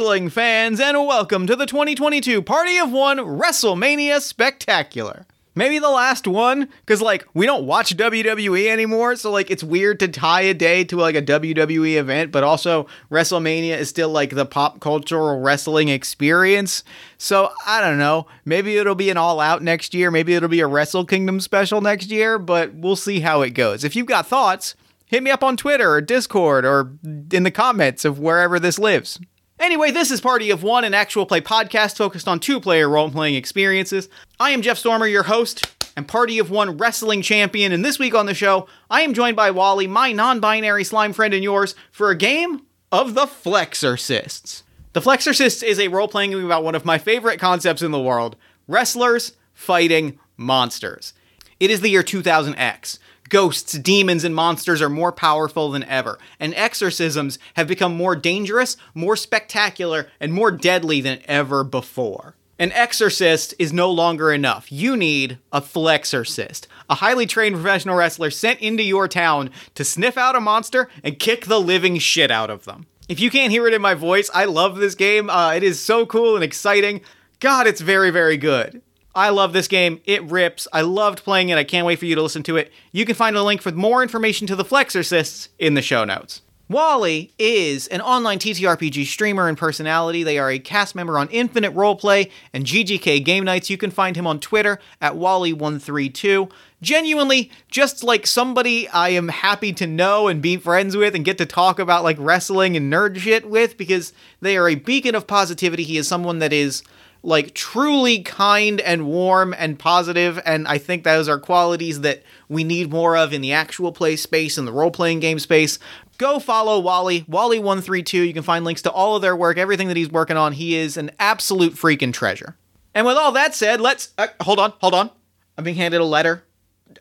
wrestling fans, and welcome to the 2022 Party of One WrestleMania Spectacular. Maybe the last one, because like we don't watch WWE anymore, so like it's weird to tie a day to like a WWE event, but also WrestleMania is still like the pop cultural wrestling experience. So I don't know. Maybe it'll be an all out next year. Maybe it'll be a Wrestle Kingdom special next year, but we'll see how it goes. If you've got thoughts, hit me up on Twitter or Discord or in the comments of wherever this lives. Anyway, this is Party of One, an actual play podcast focused on two player role playing experiences. I am Jeff Stormer, your host and Party of One wrestling champion, and this week on the show, I am joined by Wally, my non binary slime friend and yours, for a game of the Flexorcists. The Flexorcists is a role playing game about one of my favorite concepts in the world wrestlers fighting monsters. It is the year 2000X. Ghosts, demons, and monsters are more powerful than ever, and exorcisms have become more dangerous, more spectacular, and more deadly than ever before. An exorcist is no longer enough. You need a flexorcist, a highly trained professional wrestler sent into your town to sniff out a monster and kick the living shit out of them. If you can't hear it in my voice, I love this game. Uh, it is so cool and exciting. God, it's very, very good. I love this game. It rips. I loved playing it. I can't wait for you to listen to it. You can find a link for more information to the Flexorcists in the show notes. Wally is an online TTRPG streamer and personality. They are a cast member on Infinite Roleplay and GGK Game Nights. You can find him on Twitter at Wally132. Genuinely, just like somebody I am happy to know and be friends with and get to talk about like wrestling and nerd shit with because they are a beacon of positivity. He is someone that is like truly kind and warm and positive and i think those are qualities that we need more of in the actual play space and the role-playing game space. Go follow wally wally132 you can find links to all of their work everything that he's working on. He is an absolute freaking treasure. And with all that said let's uh, hold on hold on. I'm being handed a letter.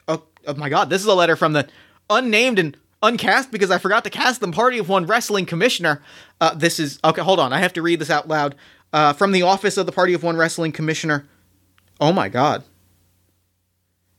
Oh, oh my god this is a letter from the unnamed and uncast because i forgot to cast them party of one wrestling commissioner. Uh, this is okay hold on. I have to read this out loud uh, from the office of the Party of One Wrestling Commissioner. Oh my god.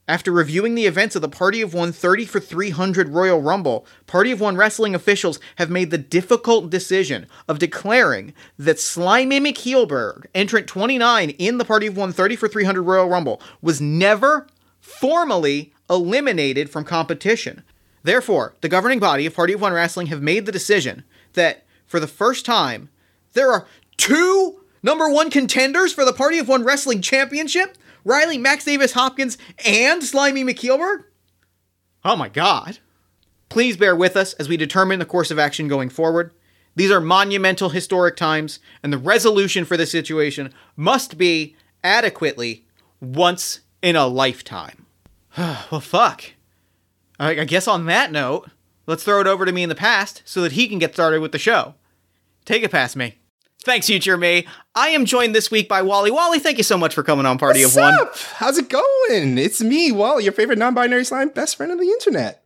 After reviewing the events of the Party of One 30 for 300 Royal Rumble, Party of One wrestling officials have made the difficult decision of declaring that Slimy McHeelberg, entrant 29 in the Party of One 30 for 300 Royal Rumble, was never formally eliminated from competition. Therefore, the governing body of Party of One Wrestling have made the decision that, for the first time, there are two number one contenders for the Party of One Wrestling Championship? Riley, Max Davis Hopkins, and Slimy McKeelberg? Oh my god. Please bear with us as we determine the course of action going forward. These are monumental historic times, and the resolution for this situation must be adequately once in a lifetime. well, fuck. I guess on that note, let's throw it over to me in the past so that he can get started with the show. Take it past me. Thanks, you, Jeremy. I am joined this week by Wally. Wally, thank you so much for coming on Party What's of One. Up? How's it going? It's me, Wally, your favorite non-binary slime best friend on the internet.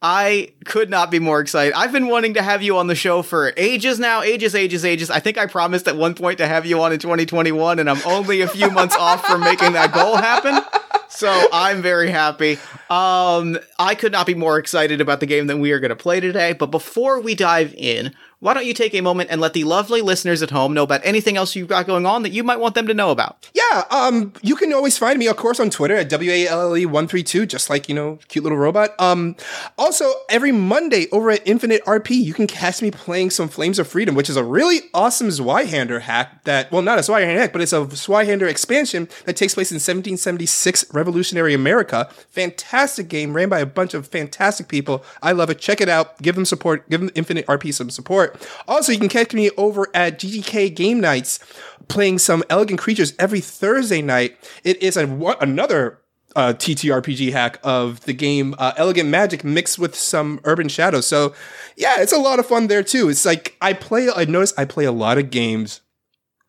I could not be more excited. I've been wanting to have you on the show for ages now, ages, ages, ages. I think I promised at one point to have you on in 2021, and I'm only a few months off from making that goal happen. So I'm very happy. Um, I could not be more excited about the game that we are going to play today. But before we dive in, why don't you take a moment and let the lovely listeners at home know about anything else you've got going on that you might want them to know about? Yeah, um, you can always find me, of course, on Twitter at W-A-L-L-E-132, just like, you know, cute little robot. Um, also, every Monday over at Infinite RP, you can catch me playing some Flames of Freedom, which is a really awesome Zweihander hack that, well, not a Zweihander hack, but it's a Zweihander expansion that takes place in 1776 Revolutionary America. Fantastic game, ran by a bunch of fantastic people. I love it. Check it out. Give them support. Give them Infinite RP some support. Also, you can catch me over at GGK Game Nights playing some Elegant Creatures every Thursday night. It is a, another uh, TTRPG hack of the game uh, Elegant Magic mixed with some Urban Shadows. So, yeah, it's a lot of fun there too. It's like I play, I notice I play a lot of games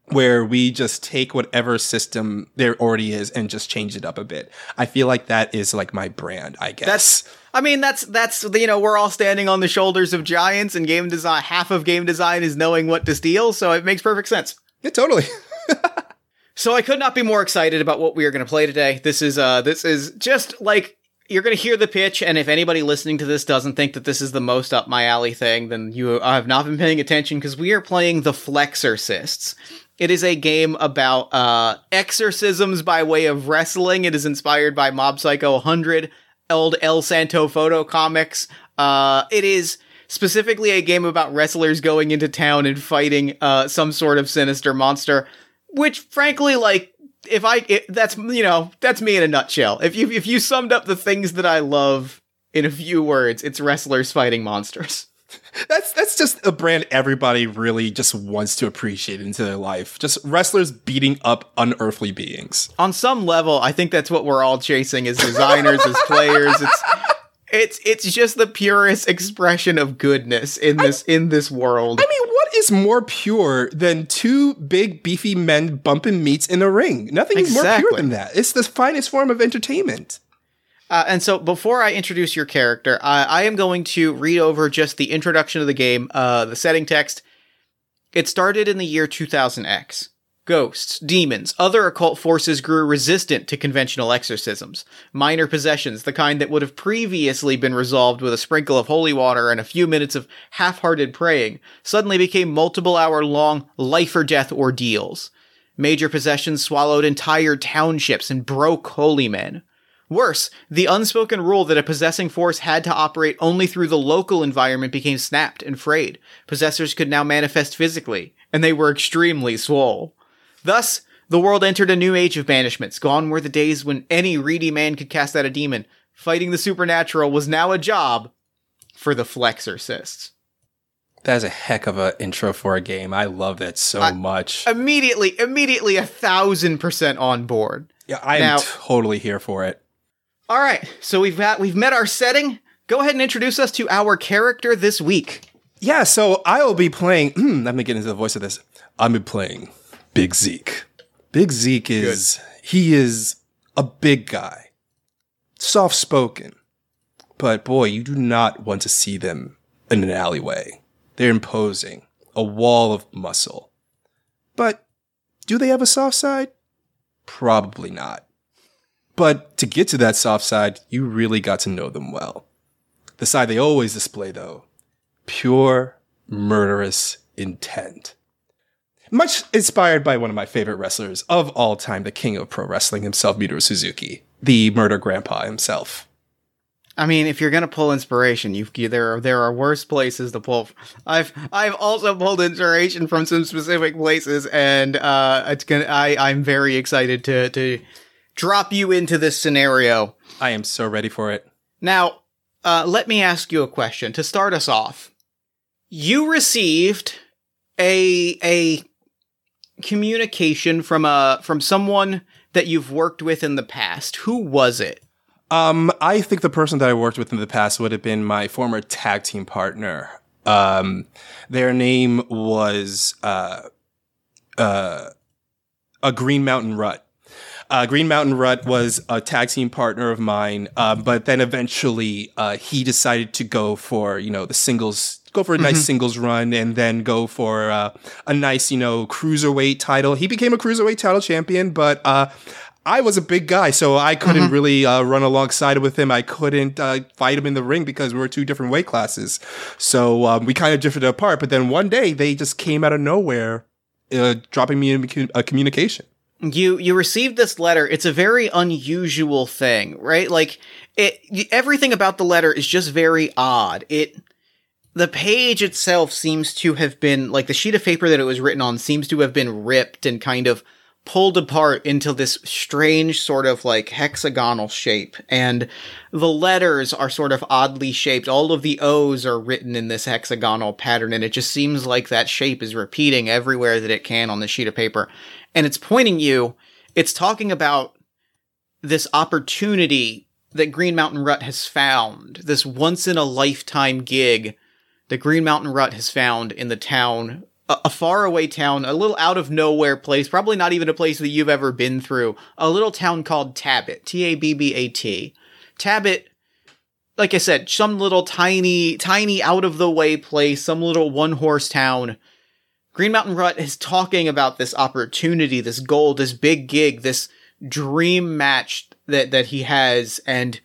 where we just take whatever system there already is and just change it up a bit. I feel like that is like my brand, I guess. That's I mean that's that's you know we're all standing on the shoulders of giants and game design half of game design is knowing what to steal, so it makes perfect sense. Yeah, totally. so I could not be more excited about what we are going to play today. This is uh this is just like you're going to hear the pitch, and if anybody listening to this doesn't think that this is the most up my alley thing, then you have not been paying attention because we are playing The Flexorcists. It is a game about uh, exorcisms by way of wrestling. It is inspired by Mob Psycho 100, old El Santo photo comics. Uh, it is specifically a game about wrestlers going into town and fighting uh, some sort of sinister monster, which frankly, like, if I it, that's you know that's me in a nutshell. If you if you summed up the things that I love in a few words, it's wrestlers fighting monsters. That's that's just a brand everybody really just wants to appreciate into their life. Just wrestlers beating up unearthly beings. On some level, I think that's what we're all chasing as designers, as players. It's it's it's just the purest expression of goodness in this I, in this world. I mean, what is more pure than two big beefy men bumping meats in a ring? Nothing exactly. is more pure than that. It's the finest form of entertainment. Uh, and so, before I introduce your character, uh, I am going to read over just the introduction of the game, uh, the setting text. It started in the year 2000X. Ghosts, demons, other occult forces grew resistant to conventional exorcisms. Minor possessions, the kind that would have previously been resolved with a sprinkle of holy water and a few minutes of half hearted praying, suddenly became multiple hour long life or death ordeals. Major possessions swallowed entire townships and broke holy men. Worse, the unspoken rule that a possessing force had to operate only through the local environment became snapped and frayed. Possessors could now manifest physically, and they were extremely swole. Thus, the world entered a new age of banishments. Gone were the days when any reedy man could cast out a demon. Fighting the supernatural was now a job for the Flexorcists. That's a heck of an intro for a game. I love that so I, much. Immediately, immediately a thousand percent on board. Yeah, I am totally here for it. All right, so we've got we've met our setting. Go ahead and introduce us to our character this week. Yeah, so I will be playing. let me get into the voice of this. I'm be playing Big Zeke. Big Zeke is Good. he is a big guy, soft spoken, but boy, you do not want to see them in an alleyway. They're imposing, a wall of muscle. But do they have a soft side? Probably not. But to get to that soft side, you really got to know them well. The side they always display, though, pure murderous intent. Much inspired by one of my favorite wrestlers of all time, the king of pro wrestling himself, Minoru Suzuki, the murder grandpa himself. I mean, if you're gonna pull inspiration, you, there are there are worse places to pull. I've I've also pulled inspiration from some specific places, and uh, it's gonna. I I'm very excited to to drop you into this scenario. I am so ready for it. Now, uh, let me ask you a question to start us off. You received a a communication from a from someone that you've worked with in the past. Who was it? Um, I think the person that I worked with in the past would have been my former tag team partner. Um, their name was uh, uh, a Green Mountain Rut. Uh, Green Mountain Rut was a tag team partner of mine, uh, but then eventually uh, he decided to go for you know the singles, go for a nice mm-hmm. singles run, and then go for uh, a nice you know cruiserweight title. He became a cruiserweight title champion, but. Uh, I was a big guy, so I couldn't mm-hmm. really uh, run alongside with him. I couldn't fight him in the ring because we were two different weight classes. So um, we kind of drifted apart. But then one day they just came out of nowhere, dropping me a communication you you received this letter it's a very unusual thing right? Like it everything about the letter is just very odd. It the page itself seems to have been like the sheet of paper that it was written on seems to have been ripped and kind of pulled apart into this strange sort of like hexagonal shape. And the letters are sort of oddly shaped. All of the o's are written in this hexagonal pattern and it just seems like that shape is repeating everywhere that it can on the sheet of paper. And it's pointing you, it's talking about this opportunity that Green Mountain Rut has found, this once in a lifetime gig that Green Mountain Rut has found in the town, a, faraway town, a little out of nowhere place, probably not even a place that you've ever been through, a little town called Tabbat, T A B B A T. Tabbat like I said, some little tiny, tiny out of the way place, some little one horse town Green Mountain Rut is talking about this opportunity, this goal, this big gig, this dream match that that he has, and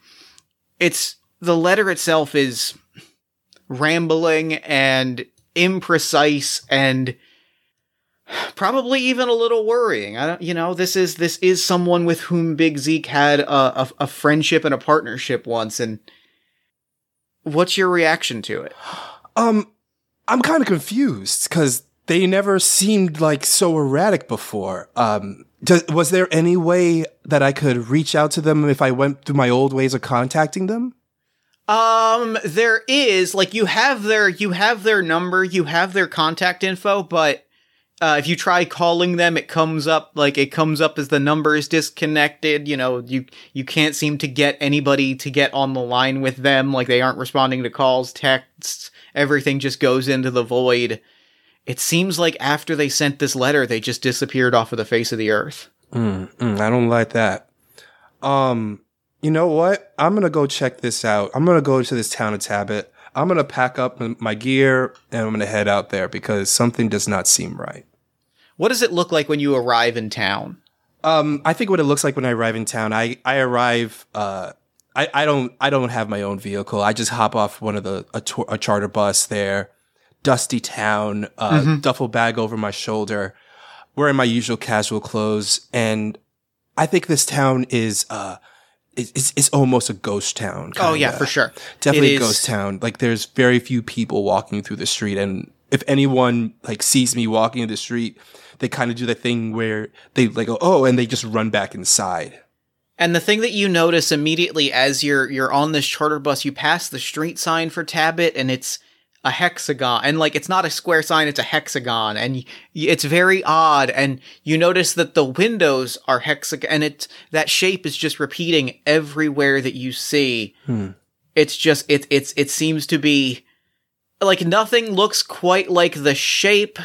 it's the letter itself is rambling and imprecise and probably even a little worrying. I don't, you know, this is this is someone with whom Big Zeke had a, a, a friendship and a partnership once, and what's your reaction to it? Um, I'm kind of confused because they never seemed like so erratic before. Um, does, was there any way that I could reach out to them if I went through my old ways of contacting them? Um, there is like you have their you have their number, you have their contact info, but uh, if you try calling them, it comes up like it comes up as the number is disconnected. You know, you you can't seem to get anybody to get on the line with them. Like they aren't responding to calls, texts. Everything just goes into the void. It seems like after they sent this letter, they just disappeared off of the face of the earth. Mm, mm, I don't like that. Um, you know what? I'm gonna go check this out. I'm gonna go to this town of Tabbat. I'm gonna pack up my gear and I'm gonna head out there because something does not seem right. What does it look like when you arrive in town? Um, I think what it looks like when I arrive in town, I I arrive. Uh, I, I don't I don't have my own vehicle. I just hop off one of the a, tor- a charter bus there, dusty town, uh, mm-hmm. duffel bag over my shoulder, wearing my usual casual clothes, and I think this town is uh it's, it's almost a ghost town. Kinda. Oh yeah, for sure. Definitely a ghost town. Like there's very few people walking through the street, and if anyone like sees me walking in the street, they kind of do the thing where they like go, oh, and they just run back inside. And the thing that you notice immediately as you're you're on this charter bus, you pass the street sign for Tabbat, and it's a hexagon, and like it's not a square sign; it's a hexagon, and it's very odd. And you notice that the windows are hexagon, and it that shape is just repeating everywhere that you see. Hmm. It's just it it's it seems to be like nothing looks quite like the shape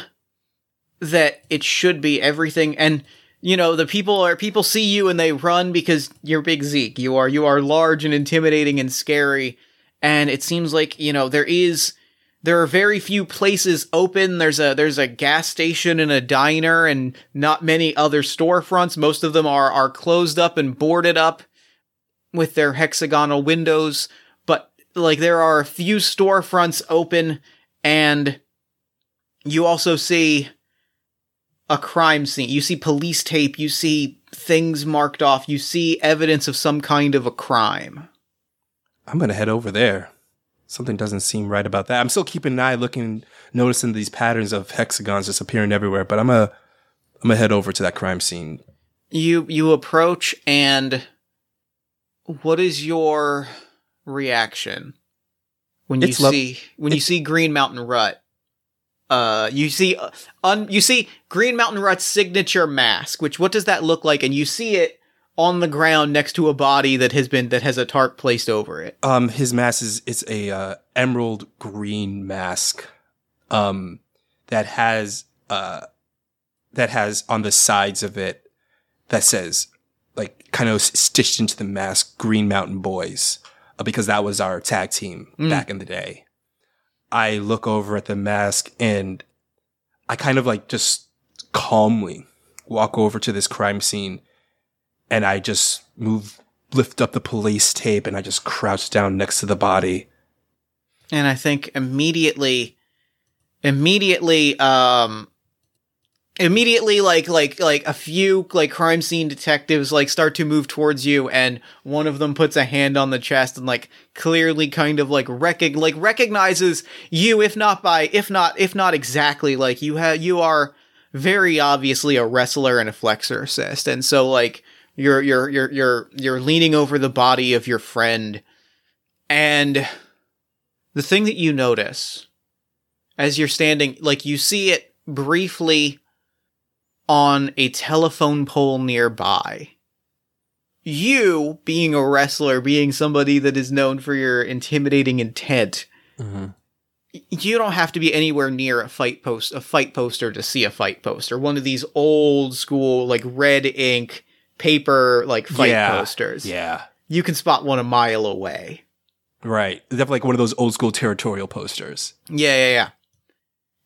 that it should be everything and you know the people are people see you and they run because you're big zeke you are you are large and intimidating and scary and it seems like you know there is there are very few places open there's a there's a gas station and a diner and not many other storefronts most of them are are closed up and boarded up with their hexagonal windows but like there are a few storefronts open and you also see a crime scene. You see police tape, you see things marked off, you see evidence of some kind of a crime. I'm going to head over there. Something doesn't seem right about that. I'm still keeping an eye looking, noticing these patterns of hexagons just appearing everywhere, but I'm to I'm to head over to that crime scene. You you approach and what is your reaction when you see when you see Green Mountain Rut? uh you see uh, un, you see green mountain rut's signature mask which what does that look like and you see it on the ground next to a body that has been that has a tarp placed over it um his mask is it's a uh, emerald green mask um that has uh that has on the sides of it that says like kind of stitched into the mask green mountain boys uh, because that was our tag team mm. back in the day I look over at the mask and I kind of like just calmly walk over to this crime scene and I just move, lift up the police tape and I just crouch down next to the body. And I think immediately, immediately, um, immediately like like like a few like crime scene detectives like start to move towards you and one of them puts a hand on the chest and like clearly kind of like rec- like recognizes you if not by if not if not exactly like you have you are very obviously a wrestler and a flexorcist and so like you're you're you're you're you're leaning over the body of your friend and the thing that you notice as you're standing like you see it briefly on a telephone pole nearby. You, being a wrestler, being somebody that is known for your intimidating intent, mm-hmm. you don't have to be anywhere near a fight post, a fight poster to see a fight poster. One of these old school, like red ink paper, like fight yeah, posters. Yeah. You can spot one a mile away. Right. Definitely like one of those old school territorial posters. Yeah, yeah, yeah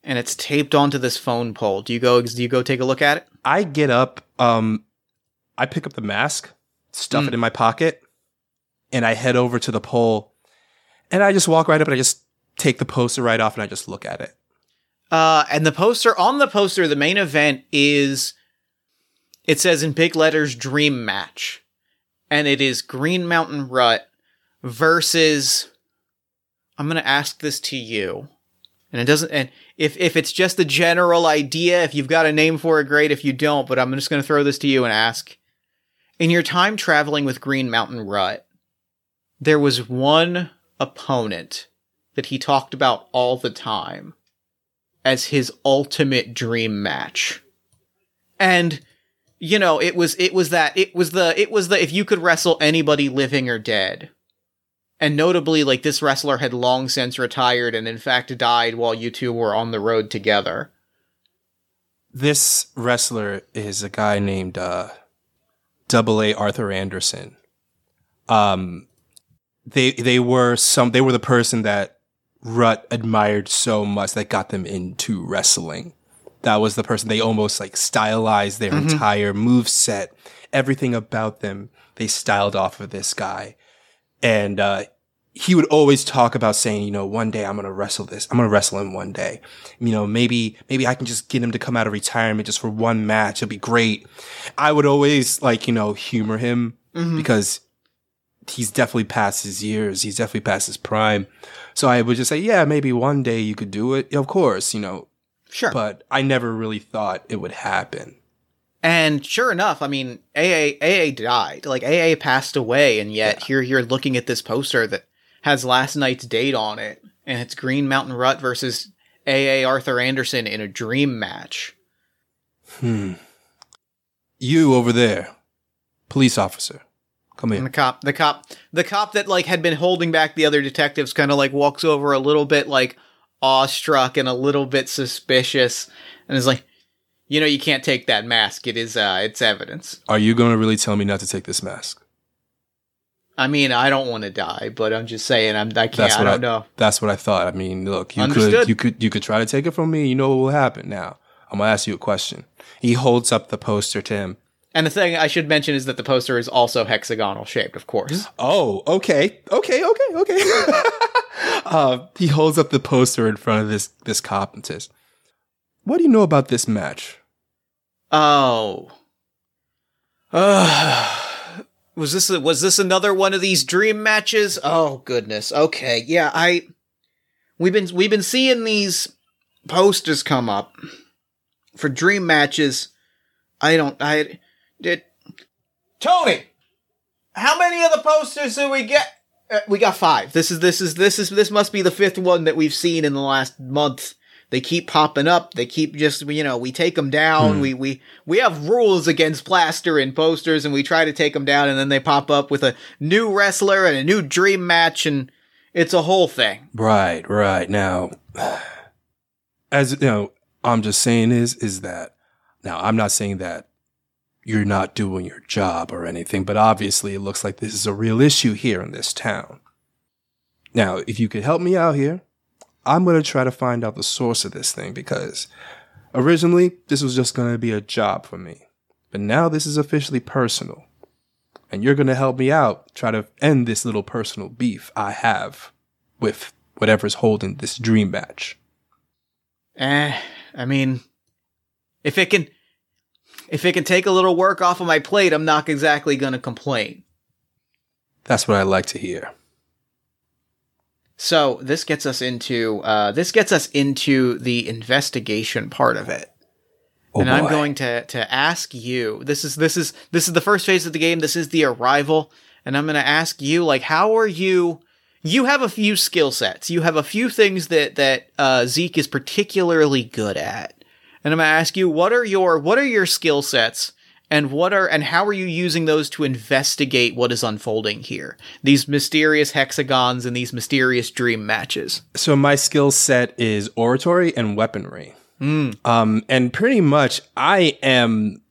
and it's taped onto this phone pole. Do you go? Do you go take a look at it? I get up. Um, I pick up the mask, stuff mm. it in my pocket, and I head over to the pole and I just walk right up and I just take the poster right off and I just look at it. Uh, and the poster on the poster, the main event is it says in big letters dream match. And it is Green Mountain Rut versus I'm gonna ask this to you. And it doesn't and if if it's just a general idea, if you've got a name for it, great. If you don't, but I'm just gonna throw this to you and ask. In your time traveling with Green Mountain Rut, there was one opponent that he talked about all the time as his ultimate dream match. And you know, it was it was that it was the it was the if you could wrestle anybody living or dead. And notably like this wrestler had long since retired and in fact died while you two were on the road together. This wrestler is a guy named uh Double A Arthur Anderson. Um they they were some they were the person that Rut admired so much that got them into wrestling. That was the person they almost like stylized their entire move set, everything about them. They styled off of this guy, and uh, he would always talk about saying, you know, one day I'm gonna wrestle this. I'm gonna wrestle him one day. You know, maybe maybe I can just get him to come out of retirement just for one match. It'll be great. I would always like you know humor him because he's definitely past his years. He's definitely past his prime. So I would just say, yeah, maybe one day you could do it. Of course, you know, Sure. but I never really thought it would happen. And sure enough, I mean, AA AA died. Like AA passed away, and yet here you're looking at this poster that has last night's date on it, and it's Green Mountain Rut versus AA Arthur Anderson in a dream match. Hmm. You over there, police officer, come And here. the cop, the cop, the cop that like had been holding back the other detectives, kind of like walks over a little bit like awestruck and a little bit suspicious, and is like, "You know, you can't take that mask. It is, uh, it's evidence." Are you going to really tell me not to take this mask? I mean, I don't want to die, but I'm just saying, I'm, I can't. I don't I, know. That's what I thought. I mean, look, you Understood. could, you could, you could try to take it from me. You know what will happen now. I'm gonna ask you a question. He holds up the poster to him. And the thing I should mention is that the poster is also hexagonal shaped, of course. Oh, okay, okay, okay, okay. uh, he holds up the poster in front of this this cop and says, "What do you know about this match?" Oh. Uh, was this was this another one of these dream matches? Oh goodness. Okay. Yeah, I we've been we've been seeing these posters come up for dream matches. I don't I did Tony. How many of the posters do we get? Uh, we got 5. This is this is this is this must be the fifth one that we've seen in the last month. They keep popping up. They keep just you know we take them down. We we we have rules against plaster and posters, and we try to take them down, and then they pop up with a new wrestler and a new dream match, and it's a whole thing. Right, right. Now, as you know, I'm just saying is is that now I'm not saying that you're not doing your job or anything, but obviously it looks like this is a real issue here in this town. Now, if you could help me out here, I'm going to try to find out the source of this thing because originally this was just going to be a job for me. But now this is officially personal. And you're going to help me out try to end this little personal beef I have with whatever's holding this dream match. Eh, I mean, if it can, if it can take a little work off of my plate, I'm not exactly gonna complain. That's what I like to hear. So this gets us into uh, this gets us into the investigation part of it. Oh and I'm going to to ask you. This is this is this is the first phase of the game. This is the arrival, and I'm going to ask you like, how are you? You have a few skill sets. You have a few things that that uh, Zeke is particularly good at, and I'm going to ask you what are your what are your skill sets, and what are and how are you using those to investigate what is unfolding here? These mysterious hexagons and these mysterious dream matches. So my skill set is oratory and weaponry. Um, and pretty much I am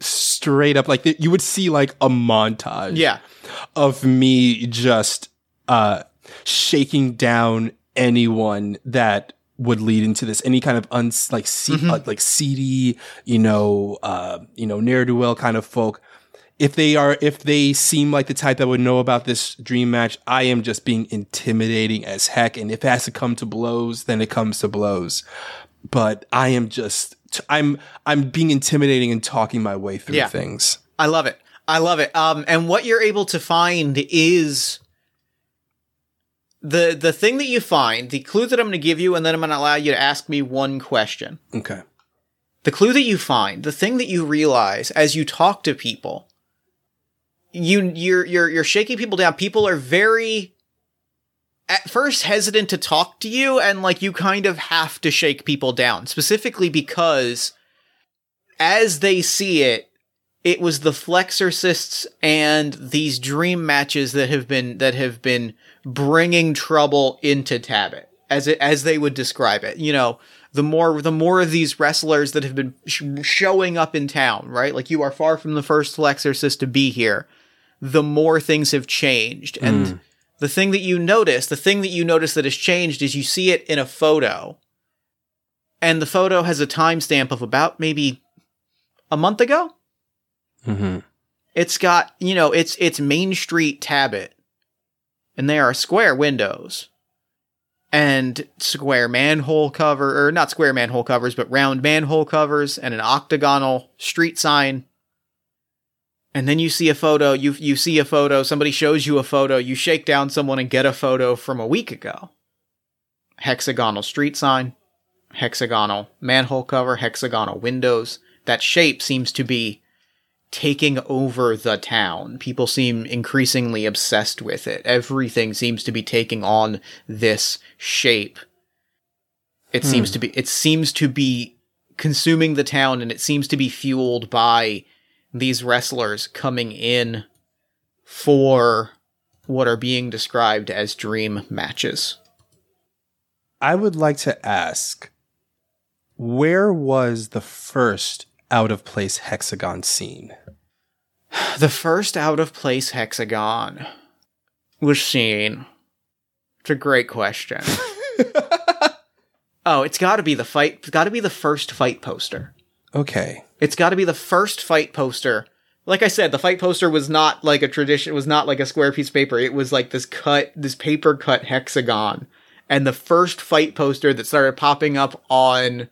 straight up like you would see like a montage. Yeah. of me just uh shaking down anyone that would lead into this any kind of uns like se- uh, like seedy you know uh you know ne'er do well kind of folk if they are if they seem like the type that would know about this dream match, I am just being intimidating as heck. And if it has to come to blows, then it comes to blows. But I am just I'm I'm being intimidating and talking my way through Yeah. things. I love it. I love it. Um, and what you're able to find is the the thing that you find, the clue that I'm going to give you, and then I'm going to allow you to ask me one question. Okay. The clue that you find, the thing that you realize as you talk to people, you you're you're you're shaking people down. People are very at first hesitant to talk to you and like you kind of have to shake people down specifically because as they see it it was the flexorcists and these dream matches that have been that have been bringing trouble into Tabbat as it as they would describe it. You know the more the more of these wrestlers that have been sh- showing up in town right? Like you are far from the first flexorcist to be here. The more things have changed. And the thing that you notice the thing that you notice that has changed is you see it in a photo. And the photo has a timestamp of about maybe a month ago. Mm-hmm. it's got, you know, it's it's Main Street Tabbat. And there are square windows. And square manhole cover or not square manhole covers, but round manhole covers and an octagonal street sign. And then you see a photo, you you see a photo, somebody shows you a photo, you shake down someone and get a photo from a week ago. Hexagonal street sign, hexagonal manhole cover, hexagonal windows. That shape seems to be taking over the town. People seem increasingly obsessed with it. Everything seems to be taking on this shape. It seems hmm. to be it seems to be consuming the town and it seems to be fueled by these wrestlers coming in for what are being described as dream matches. I would like to ask where was the first out of place hexagon scene? The first out of place hexagon was seen. It's a great question. oh, it's got to be the fight. It's got to be the first fight poster. Okay. It's got to be the first fight poster. Like I said, the fight poster was not like a tradition. It was not like a square piece of paper. It was like this cut, this paper cut hexagon. And the first fight poster that started popping up on,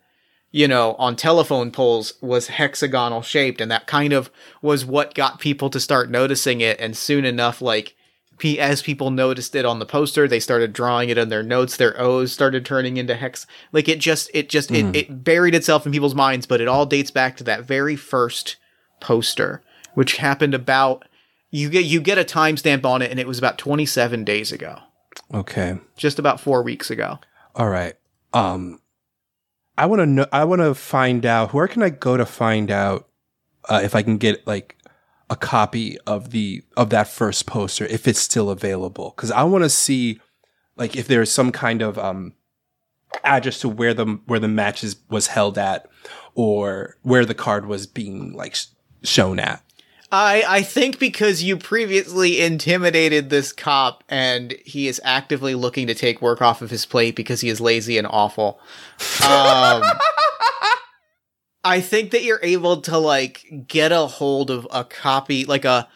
you know, on telephone poles was hexagonal shaped, and that kind of was what got people to start noticing it. And soon enough, like as people noticed it on the poster, they started drawing it in their notes. Their O's started turning into hex. Like it just, it just, it, it buried itself in people's minds. But it all dates back to that very first poster, which happened about you get you get a timestamp on it, and it was about 27 days ago, Okay. just about four weeks ago. All right. Um, I want to know. I want to find out where can I go to find out uh, if I can get like a copy of the of that first poster if it's still available because I want to see like if there's some kind of um address to where the where the matches was held at or where the card was being like sh- shown at. I I think because you previously intimidated this cop and he is actively looking to take work off of his plate because he is lazy and awful. Um I think that you're able to like get a hold of a copy like a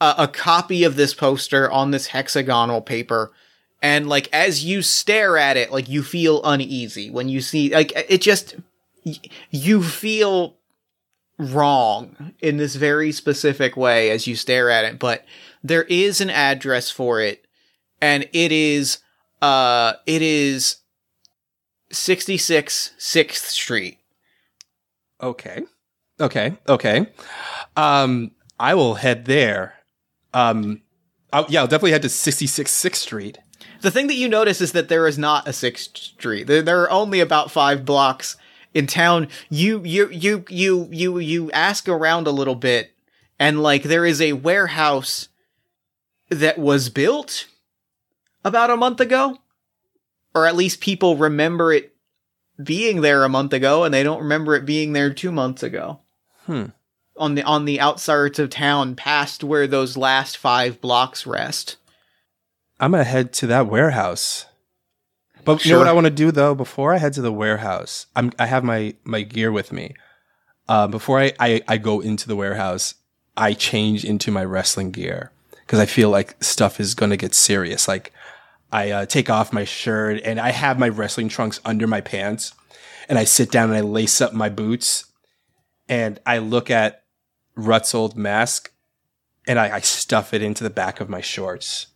a, a copy of this poster on this hexagonal paper and like as you stare at it like you feel uneasy when you see like it just you feel wrong in this very specific way as you stare at it but there is an address for it and it is uh it is 66 6th street Okay. Okay. Okay. Um, I will head there. Um, I'll, yeah, I'll definitely head to 66 6th Street. the thing that you notice is that there is not a 6th street there, there are only about 5 blocks in town you you you you you you ask around a little bit and like there is a warehouse that was built about a month ago or at least people remember it being there a month ago and they don't remember it being there 2 months ago Hmm. on the on the outskirts of town past where those last 5 blocks rest I'm gonna head to that warehouse. But you know what I want to do though? Before I head to the warehouse, I'm I have my my gear with me. Uh, before I, I I go into the warehouse, I change into my wrestling gear because I feel like stuff is going to get serious. Like I uh, take off my shirt and I have my wrestling trunks under my pants and I sit down and I lace up my boots and I look at Rut's old mask and I, I stuff it into the back of my shorts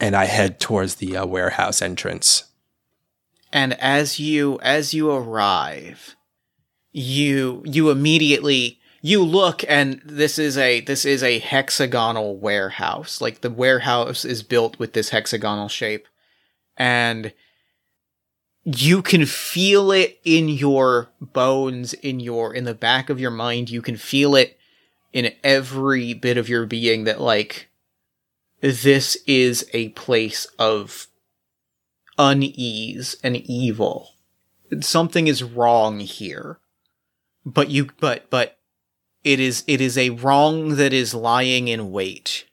and I head towards the uh, warehouse entrance. And as you as you arrive, you you immediately you look and this is a this is a hexagonal warehouse. Like the warehouse is built with this hexagonal shape. And you can feel it in your bones, in your in the back of your mind. You can feel it in every bit of your being that like this is a place of unease and evil. Something is wrong here. But you but but it is it is a wrong that is lying in wait.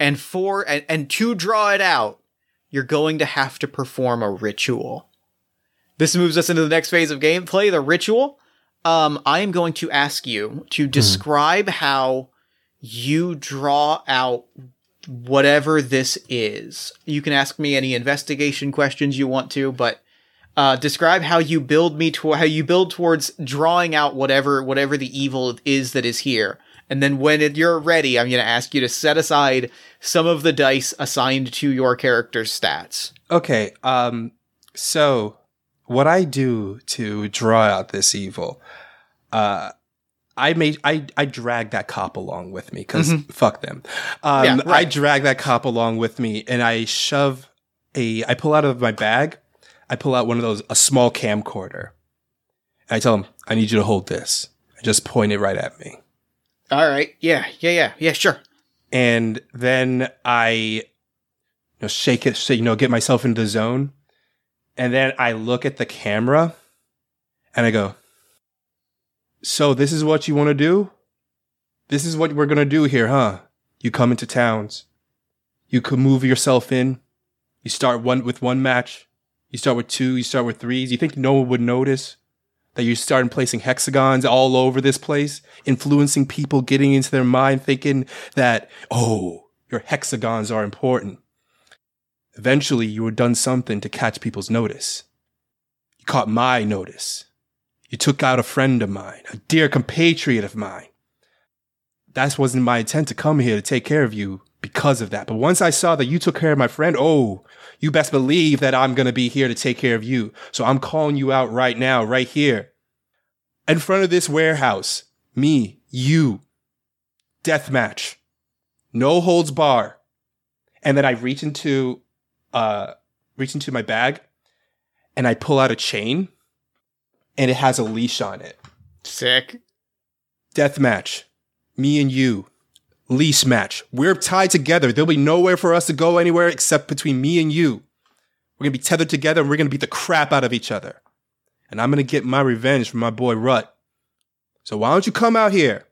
And for and, and to draw it out, you're going to have to perform a ritual. This moves us into the next phase of gameplay, the ritual. Um, I am going to ask you to describe how you draw out whatever this is. You can ask me any investigation questions you want to, but uh, describe how you build me to how you build towards drawing out whatever whatever the evil is that is here. And then when it, you're ready, I'm going to ask you to set aside some of the dice assigned to your character's stats. Okay, um, so what I do to draw out this evil, uh, I made I I drag that cop along with me because fuck them. Um, Yeah, I drag that cop along with me, and I shove a. I pull out of my bag. I pull out one of those a small camcorder. And I tell him, "I need you to hold this." I just point it right at me, All right. Yeah. Yeah. Yeah. Yeah. Sure. and then I, you know, shake it, so you know, get myself into the zone, and then I look at the camera, and I go, So this is what you want to do? This is what we're gonna do here, huh? You come into towns. You could move yourself in. You start one with one match. You start with two. You start with threes. You think no one would notice that you're starting placing hexagons all over this place, influencing people, getting into their mind, thinking that oh, your hexagons are important. Eventually, you had done something to catch people's notice. You caught my notice. You took out a friend of mine, a dear compatriot of mine. That wasn't my intent to come here to take care of you because of that. But once I saw that you took care of my friend, oh, you best believe that I'm going to be here to take care of you. So I'm calling you out right now, right here. In front of this warehouse. Me, you. Death match. No holds bar. And then I reach into, uh, reach into my bag and I pull out a chain and it has a leash on it. Sick. Death match. Me and you. Leash match. We're tied together. There'll be nowhere for us to go anywhere except between me and you. We're gonna be tethered together and we're gonna beat the crap out of each other. And I'm gonna get my revenge from my boy Rut. So why don't you come out here?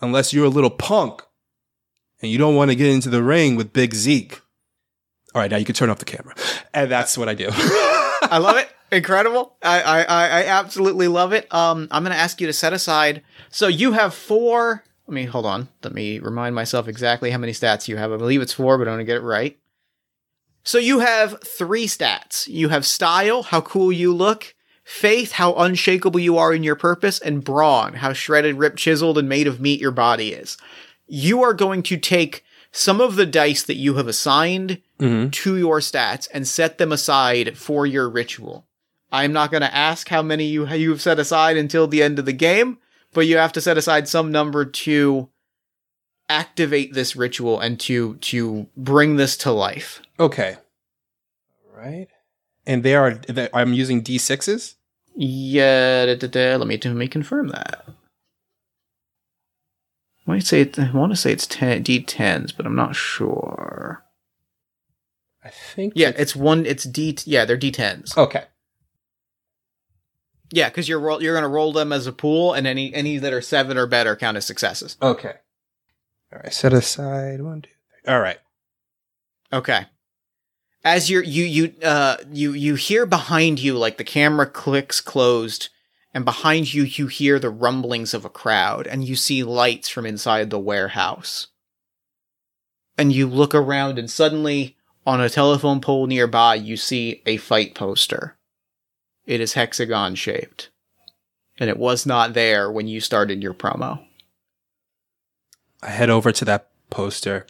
Unless you're a little punk and you don't want to get into the ring with Big Zeke. All right, now you can turn off the camera. And that's what I do. I love it. Incredible. I, I, I absolutely love it. Um, I'm going to ask you to set aside. So you have four. Let me hold on. Let me remind myself exactly how many stats you have. I believe it's four, but I want to get it right. So you have three stats. You have style, how cool you look, faith, how unshakable you are in your purpose, and brawn, how shredded, ripped, chiseled, and made of meat your body is. You are going to take some of the dice that you have assigned Mhm. to your stats and set them aside for your ritual. I'm not going to ask how many you you've set aside until the end of the game, but you have to set aside some number to activate this ritual and to to bring this to life. Okay. All right. And they are, I'm using D6s? Yeah, da, da, da, let me let me confirm that. I might say it, I want to say it's 10, D10s, but I'm not sure. I think. Yeah, it's one. It's D. Yeah, they're D10s. Okay. Yeah, because you're roll, you're gonna roll them as a pool, and any any that are seven or better count as successes. Okay. All right. Set aside one, one, two, three. All right. Okay. As you're you you uh you you hear behind you like the camera clicks closed, and behind you, you hear the rumblings of a crowd, and you see lights from inside the warehouse. And you look around, and suddenly, on a telephone pole nearby, you see a fight poster. It is hexagon shaped. And it was not there when you started your promo. I head over to that poster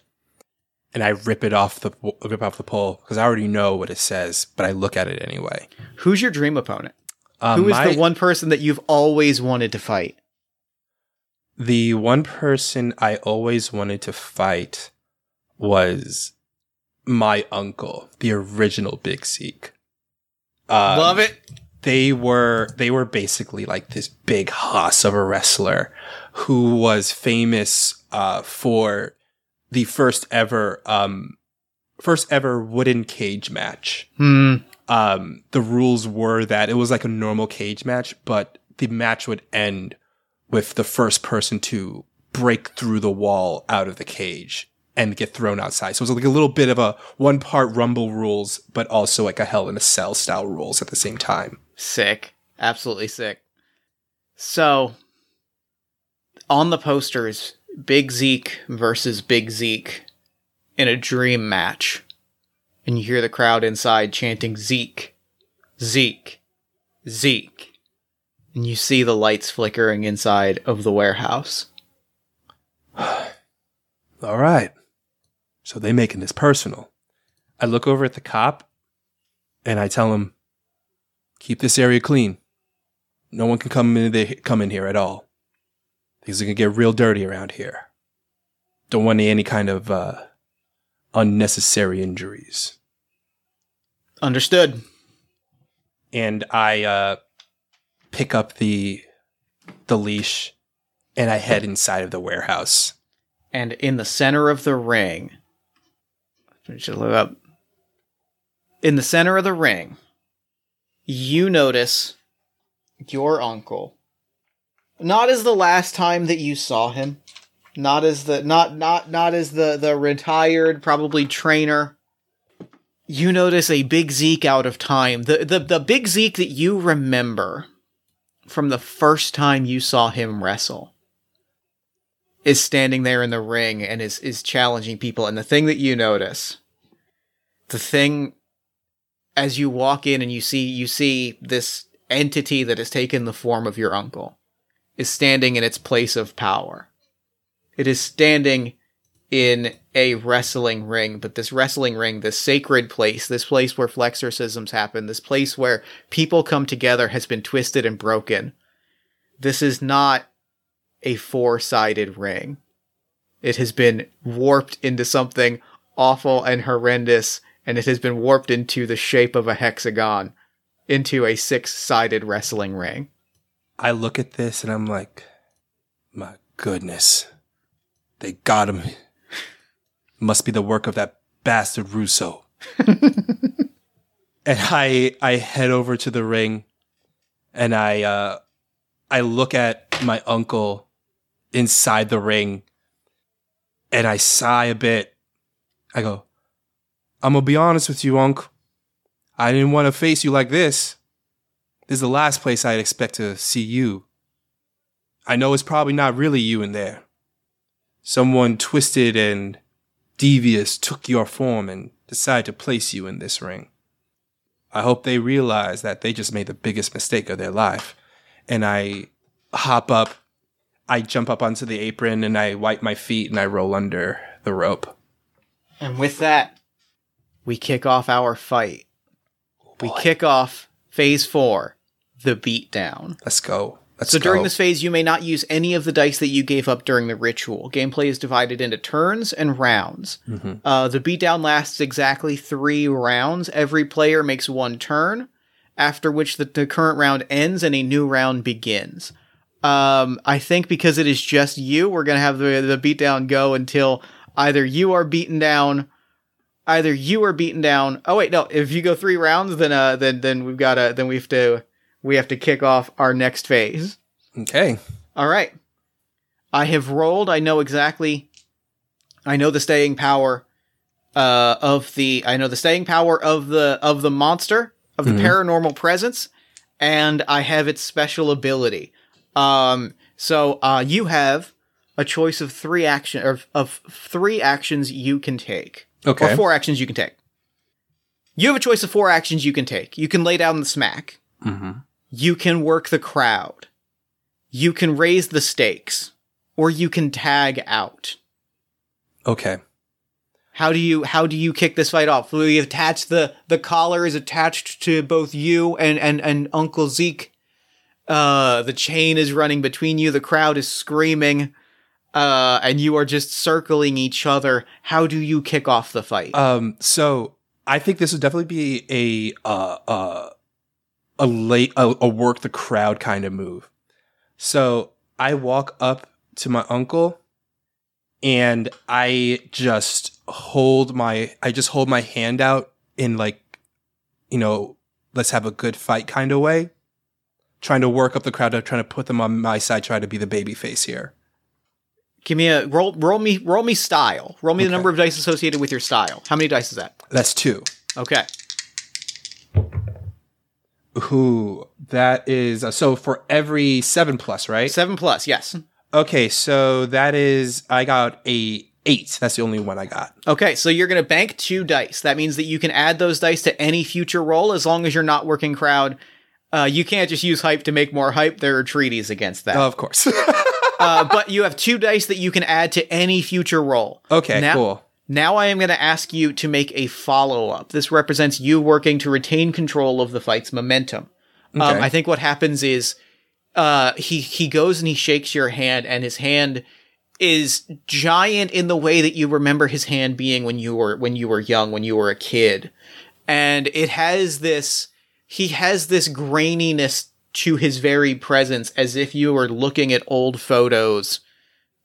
and I rip it off the rip off the pole because I already know what it says, but I look at it anyway. Who's your dream opponent? Um, Who is my- the one person that you've always wanted to fight? The one person I always wanted to fight was my uncle, the original Big Zeke. Um, Love it. They were they were basically like this big hoss of a wrestler who was famous uh, for the first ever um, first ever wooden cage match. Hmm. Um, the rules were that it was like a normal cage match, but the match would end with the first person to break through the wall out of the cage and get thrown outside. So it was like a little bit of a one part rumble rules, but also like a hell in a cell style rules at the same time. Sick. Absolutely sick. So, on the posters, Big Zeke versus Big Zeke in a dream match. And you hear the crowd inside chanting Zeke, Zeke, Zeke. And you see the lights flickering inside of the warehouse. All right. So they making this personal. I look over at the cop and I tell him, keep this area clean. No one can come in, the, come in here at all. Things are going to get real dirty around here. Don't want any kind of uh, unnecessary injuries. Understood. And I uh, pick up the the leash and I head inside of the warehouse. And in the center of the ring, should look up. In the center of the ring, you notice your uncle. Not as the last time that you saw him, not as the not not not as the the retired probably trainer. You notice a big Zeke out of time. The the the big Zeke that you remember from the first time you saw him wrestle is standing there in the ring and is is challenging people and the thing that you notice the thing as you walk in and you see you see this entity that has taken the form of your uncle is standing in its place of power it is standing in a wrestling ring but this wrestling ring this sacred place this place where flexorcisms happen this place where people come together has been twisted and broken this is not a four sided ring. It has been warped into something awful and horrendous, and it has been warped into the shape of a hexagon, into a six sided wrestling ring. I look at this and I'm like, my goodness. They got him. Must be the work of that bastard Russo. and I I head over to the ring and I uh I look at my uncle inside the ring and I sigh a bit. I go, I'm gonna be honest with you, Unc. I didn't want to face you like this. This is the last place I'd expect to see you. I know it's probably not really you in there. Someone twisted and devious took your form and decided to place you in this ring. I hope they realize that they just made the biggest mistake of their life. And I hop up, I jump up onto the apron and I wipe my feet and I roll under the rope. And with that, we kick off our fight. Oh, we kick off phase four, the beatdown. Let's go. Let's So during this phase, you may not use any of the dice that you gave up during the ritual. Gameplay is divided into turns and rounds. Mhm. Uh, the beatdown lasts exactly three rounds. Every player makes one turn, after which the, the current round ends and a new round begins. Um, I think because it is just you, we're gonna have the the beatdown go until either you are beaten down, either you are beaten down. Oh wait, no. If you go three rounds, then uh, then then we've got to then we have to we have to kick off our next phase. Okay. All right. I have rolled. I know exactly. I know the staying power uh, of the. I know the staying power of the of the monster of the Mhm. paranormal presence, and I have its special ability. Um, so uh, you have a choice of three action of, of three actions you can take, Okay. or four actions you can take. You have a choice of four actions you can take. You can lay down the smack. Mm-hmm. You can work the crowd. You can raise the stakes, or you can tag out. Okay. How do you how do you kick this fight off? We attach the the collar is attached to both you and and and Uncle Zeke. Uh, the chain is running between you. The crowd is screaming, uh, and you are just circling each other. How do you kick off the fight? Um. So I think this would definitely be a uh uh a late a, a work the crowd kind of move. So I walk up to my uncle, and I just hold my I just hold my hand out in like, you know, let's have a good fight kind of way. Trying to work up the crowd, trying to put them on my side, try to be the baby face here. Give me a roll. Roll me. Roll me style. Roll me the number of dice associated with your style. How many dice is that? That's two. Okay. Who that is? Uh, so for every seven plus, right? Seven plus. Yes. Okay, so that is I got a eight. That's the only one I got. Okay, so you're to bank two dice. That means that you can add those dice to any future roll as long as you're not working crowd. Uh, you can't just use hype to make more hype. There are treaties against that. of course. uh, but you have two dice that you can add to any future roll. okay, Now- cool. Now I am going to ask you to make a follow up. This represents you working to retain control of the fight's momentum. Um, I think what happens is uh, he he goes and he shakes your hand, and his hand is giant in the way that you remember his hand being when you were when you were young, when you were a kid, and it has this he has this graininess to his very presence, as if you were looking at old photos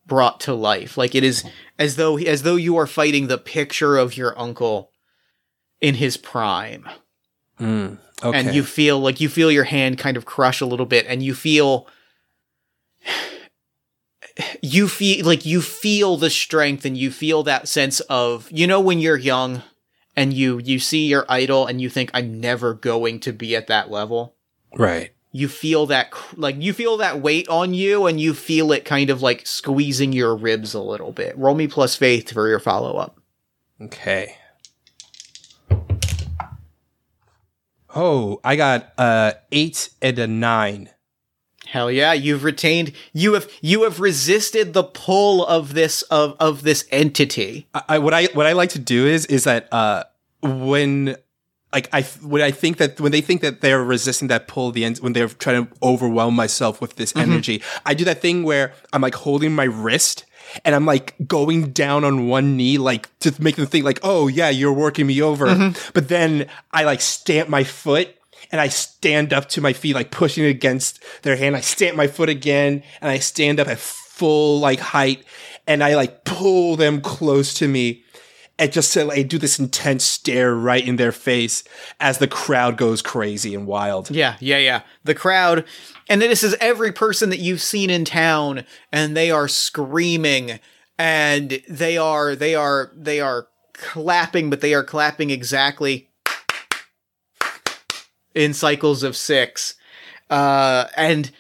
brought to life. Like it is as though as though you are fighting the picture of your uncle in his prime Mm, okay. and you feel like you feel your hand kind of crush a little bit and you feel you feel like you feel the strength and you feel that sense of you know when you're young and you you see your idol and you think I'm never going to be at that level right. You feel that like you feel that weight on you and you feel it kind of like squeezing your ribs a little bit roll me plus faith for your follow up Okay. Oh, I got uh eight and a nine. Hell yeah, you've retained you have you have resisted the pull of this of of this entity. I what I what I like to do is is that uh when like I when I think that when they think that they're resisting that pull the end when they're trying to overwhelm myself with this mm-hmm. energy, I do that thing where I'm like holding my wrist and I'm like going down on one knee like to make them think like oh yeah you're working me over, mm-hmm. but then I like stamp my foot. And I stand up to my feet, like pushing against their hand. I stamp my foot again, and I stand up at full like height, and I like pull them close to me and just to like do this intense stare right in their face as the crowd goes crazy and wild. Yeah, yeah, yeah. The crowd and this is every person that you've seen in town and they are screaming and they are they are they are clapping but they are clapping exactly in cycles of 6. Uh and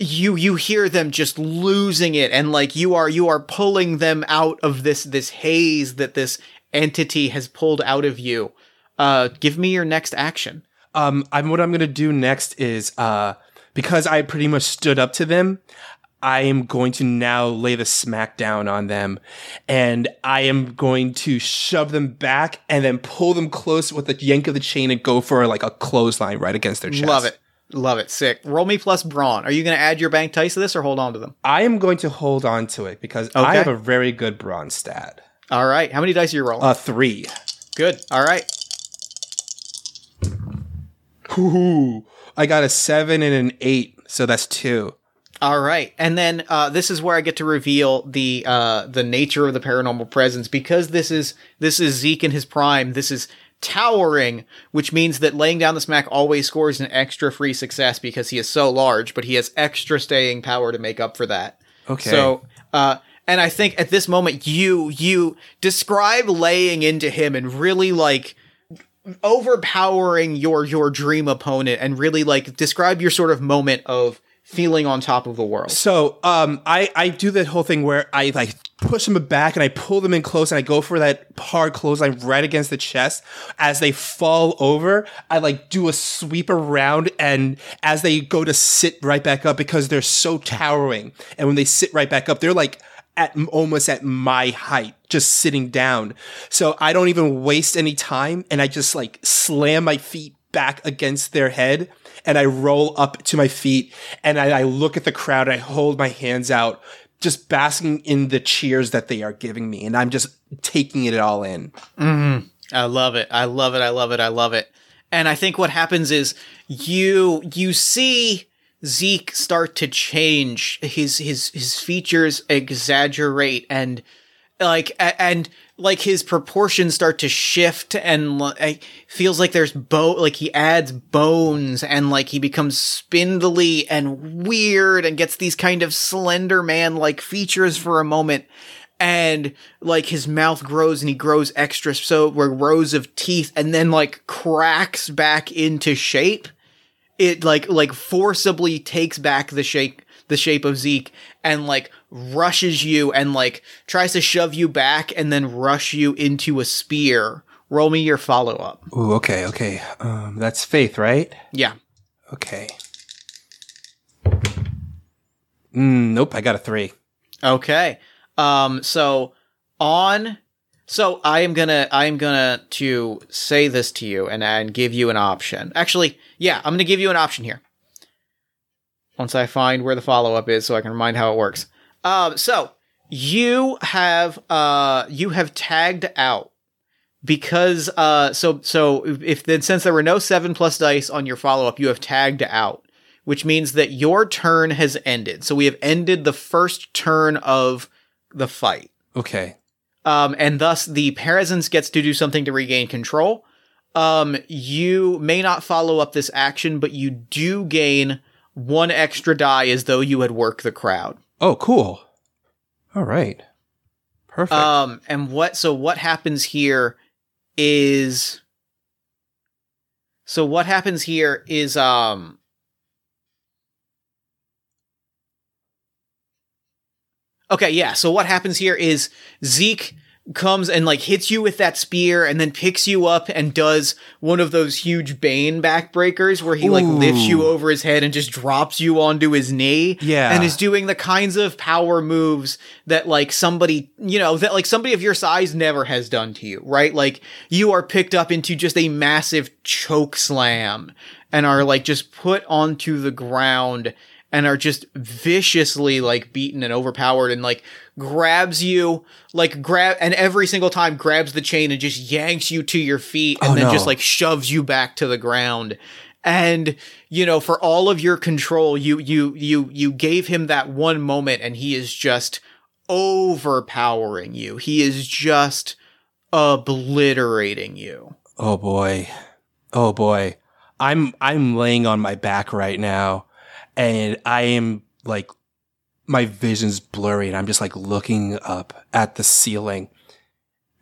you you hear them just losing it and like you are you are pulling them out of this this haze that this entity has pulled out of you uh give me your next action Um, I'm what I'm gonna do next is uh because I pretty much stood up to them. I am going to now lay the smack down on them, and I am going to shove them back and then pull them close with a yank of the chain and go for like a clothesline right against their chest. love it love it. Sick. Roll me plus brawn. Are you going to add your bank dice to this or hold on to them? I am going to hold on to it because I have a very good brawn stat. all right. How many dice are you rolling? Uh, three. good. All right. Ooh, I got a seven and an eight, so that's two. All right, and then uh, this is where I get to reveal the uh, the nature of the paranormal presence because this is this is Zeke in his prime. This is towering, which means that laying down the smack always scores an extra free success because he is so large, but he has extra staying power to make up for that. Okay. So, uh, and I think at this moment, you you describe laying into him and really like overpowering your your dream opponent and really like describe your sort of moment of feeling on top of the world. So um, I I do the whole thing where I like push them back and I pull them in close and I go for that hard clothesline right against the chest. As they fall over, I like do a sweep around and as they go to sit right back up because they're so towering. And when they sit right back up, they're like at almost at my height, just sitting down. So I don't even waste any time and I just like slam my feet back against their head and I roll up to my feet and I, I look at the crowd. I hold my hands out, just basking in the cheers that they are giving me. And I'm just taking it all in. Mm-hmm. I love it. I love it. I love it. I love it. And I think what happens is you you see Zeke start to change. His his his features exaggerate and like and like his proportions start to shift and like feels like there's bone like he adds bones and like he becomes spindly and weird and gets these kind of slender man like features for a moment. And like his mouth grows and he grows extra so where rows of teeth and then like cracks back into shape. It like like forcibly takes back the shape the shape of Zeke and like rushes you and like tries to shove you back and then rush you into a spear. Roll me your follow up. Ooh, okay, okay. Um, that's faith, right? Yeah. Okay. Mm, nope, I got a three. Okay. Um so on so I am gonna I am gonna to say this to you and and give you an option. Actually, yeah, I'm gonna give you an option here. Once I find where the follow up is, so I can remind how it works. Um, so you have uh you have tagged out because uh so so if then since there were no seven plus dice on your follow up, you have tagged out, which means that your turn has ended. So we have ended the first turn of the fight. Okay. Um, and thus the presence gets to do something to regain control. Um, you may not follow up this action, but you do gain one extra die as though you had worked the crowd. Oh, cool. All right. Perfect. Um, and what, so what happens here is, so what happens here is, um, okay, yeah. So what happens here is Zeke comes and like hits you with that spear and then picks you up and does one of those huge Bane backbreakers where he like lifts you over his head and just drops you onto his knee. Yeah. And is doing the kinds of power moves that like somebody, you know, that like somebody of your size never has done to you, right? Like you are picked up into just a massive choke slam and are like just put onto the ground and are just viciously like beaten and overpowered and like grabs you like grab and every single time grabs the chain and just yanks you to your feet and Oh, then no. just like shoves you back to the ground and you know for all of your control you you you you gave him that one moment and he is just overpowering you he is just obliterating you oh boy. Oh boy. I'm I'm laying on my back right now and I am like my vision's blurry and I'm just like looking up at the ceiling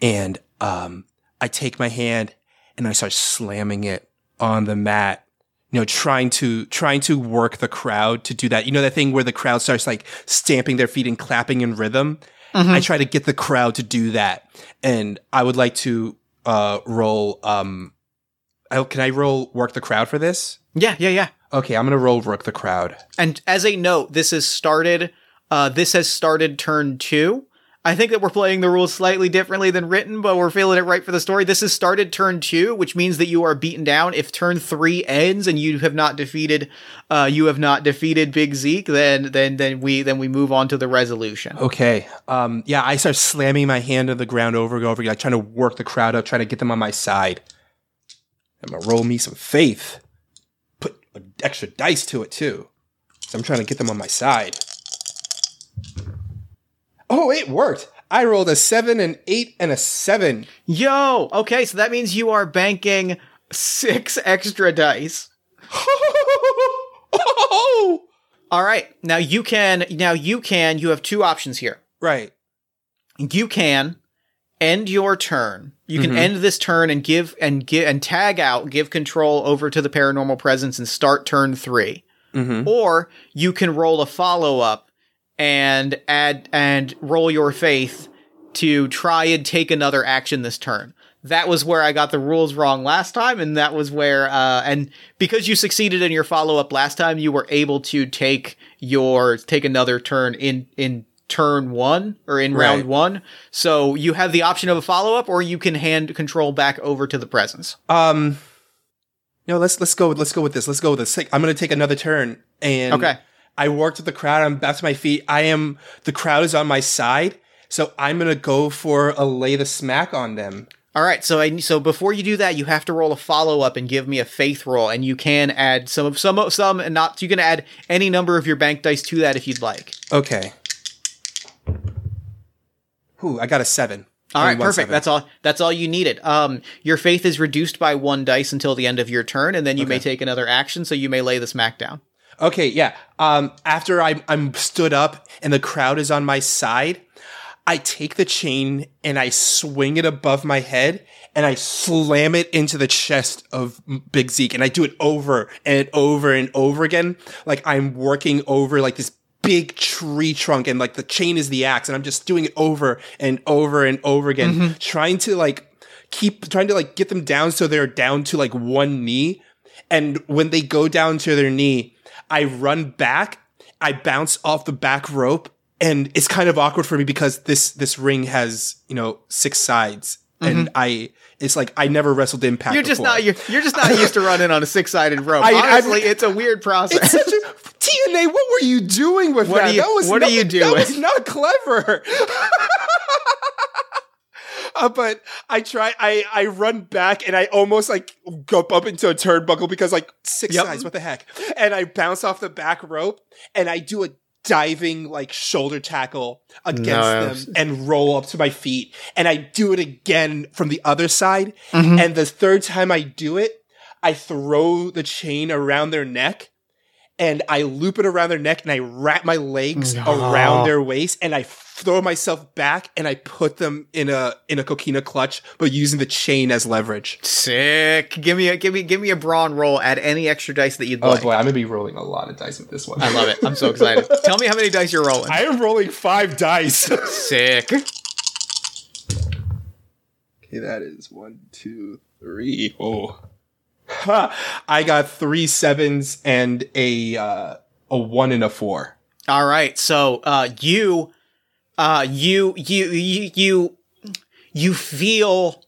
and um I take my hand and I start slamming it on the mat. You know, trying to trying to work the crowd to do that. You know that thing where the crowd starts like stamping their feet and clapping in rhythm. I try to get the crowd to do that, and I would like to uh, roll. Um, I, can I roll work the crowd for this? yeah yeah yeah Okay, I'm gonna roll work the crowd. And as a note, this has started. Uh, this has started turn two. I think that we're playing the rules slightly differently than written, but we're feeling it right for the story. This has started turn two, which means that you are beaten down. If turn three ends and you have not defeated, uh, you have not defeated Big Zeke, then then then we then we move on to the resolution. Okay. Um, yeah, I start slamming my hand on the ground over and over again, trying to work the crowd up, trying to get them on my side. I'm gonna roll me some faith. Extra dice to it too. So I'm trying to get them on my side. Oh, it worked. I rolled a seven, an eight, and a seven. Yo, okay, so that means you are banking six extra dice. oh, All right, now you can now you can you have two options here. right. you can end your turn. You can end this turn and give and give and tag out, give control over to the paranormal presence and start turn 3. Or you can roll a follow up and add and roll your faith to try and take another action this turn. That was where I got the rules wrong last time, and that was where uh and because you succeeded in your follow up last time, you were able to take your take another turn in in turn one or in round one. So you have the option of a follow up, or you can hand control back over to the presence. Um, no, let's let's go. Let's go with this. Let's go with this. I'm gonna take another turn, and Okay. I worked with the crowd. I'm back to my feet. I am. The crowd is on my side, so I'm gonna go for a lay the smack on them. All right, so I so before you do that, you have to roll a follow up and give me a faith roll, and you can add some of some some and not you can add any number of your bank dice to that if you'd like. Okay. Ooh, I got a seven. All right, perfect. seven. That's all. That's all you needed. Um, your faith is reduced by one dice until the end of your turn, and then you may take another action. So you may lay the smack down. Okay, yeah. Um, after I'm I'm stood up and the crowd is on my side, I take the chain and I swing it above my head and I slam it into the chest of Big Zeke and I do it over and over and over again, like I'm working over like this big tree trunk and like the chain is the axe and I'm just doing it over and over and over again, mm-hmm. trying to like keep trying to like get them down so they're down to like one knee. And when they go down to their knee, I run back, I bounce off the back rope, and it's kind of awkward for me because this this ring has, you know, six sides. And I it's like I never wrestled impact. Mm-hmm. You're just before. not you're, you're just not used to running on a six sided rope. I- I- Honestly, it's a weird process. A TNA, what were you doing with What that? you- that was what are not, you That was not clever. Uh, but I try, I I run back and I almost like go up into a turnbuckle because like six Yep. sides, what the heck? And I bounce off the back rope and I do a diving like shoulder tackle against them and roll up to my feet. And I do it again from the other side. Mm-hmm. And the third time I do it, I throw the chain around their neck and I loop it around their neck and I wrap my legs Oh. around their waist and I throw myself back and I put them in a in a coquina clutch, but using the chain as leverage. Sick. Give me a give me give me a brawn roll. Add any extra dice that you'd oh, like. Oh, boy, I'm gonna be rolling a lot of dice with this one. I love it. I'm so excited. Tell me how many dice you're rolling. I am rolling five dice. Sick. Okay, that is one, two, three. Oh, Ha, I got three sevens and a uh, a one and a four. All right. So, uh, you, uh, you, you, you, you, you feel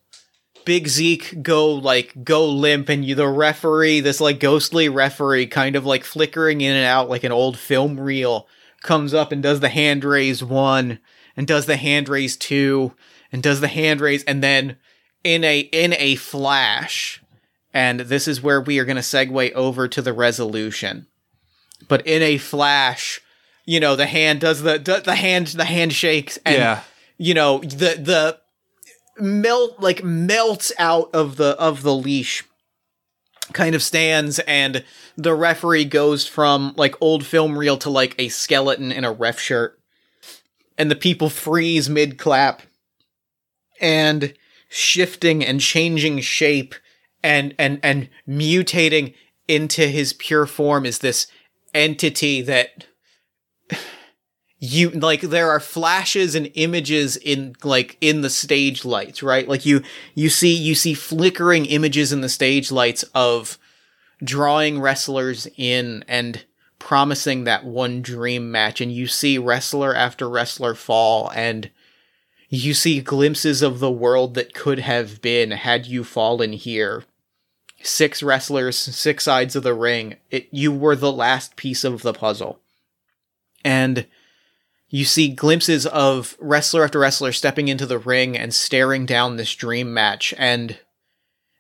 Big Zeke go like go limp, and you, the referee, this like ghostly referee, kind of like flickering in and out like an old film reel, comes up and does the hand raise one, and does the hand raise two, and does the hand raise, and then in a in a flash, and this is where we are going to segue over to the resolution. But in a flash, you know, the hand does the the, the hand the hand shakes and yeah, you know, the the melt like melts out of the of the leash kind of stands and the referee goes from like old film reel to like a skeleton in a ref shirt and the people freeze mid clap and shifting and changing shape and and and mutating into his pure form is this entity that you like there are flashes and images in like in the stage lights right? Like you you see you see flickering images in the stage lights of drawing wrestlers in and promising that one dream match and you see wrestler after wrestler fall and you see glimpses of the world that could have been had you fallen here six wrestlers six sides of the ring it you were the last piece of the puzzle. And you see glimpses of wrestler after wrestler stepping into the ring and staring down this dream match and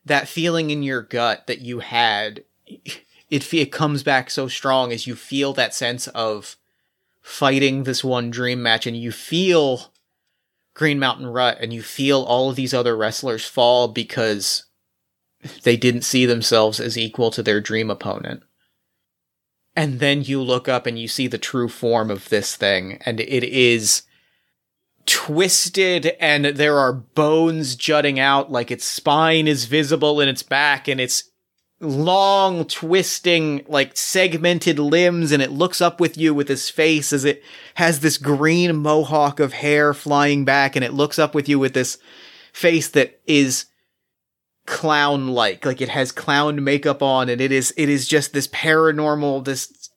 that feeling in your gut that you had it it comes back so strong as you feel that sense of fighting this one dream match and you feel Green Mountain Rut and you feel all of these other wrestlers fall because they didn't see themselves as equal to their dream opponent. And then you look up and you see the true form of this thing, and it is twisted and there are bones jutting out like its spine is visible in its back and its long twisting like segmented limbs and it looks up with you with its face as it has this green mohawk of hair flying back and it looks up with you with this face that is clown like like it has clown makeup on and it is it is just this paranormal this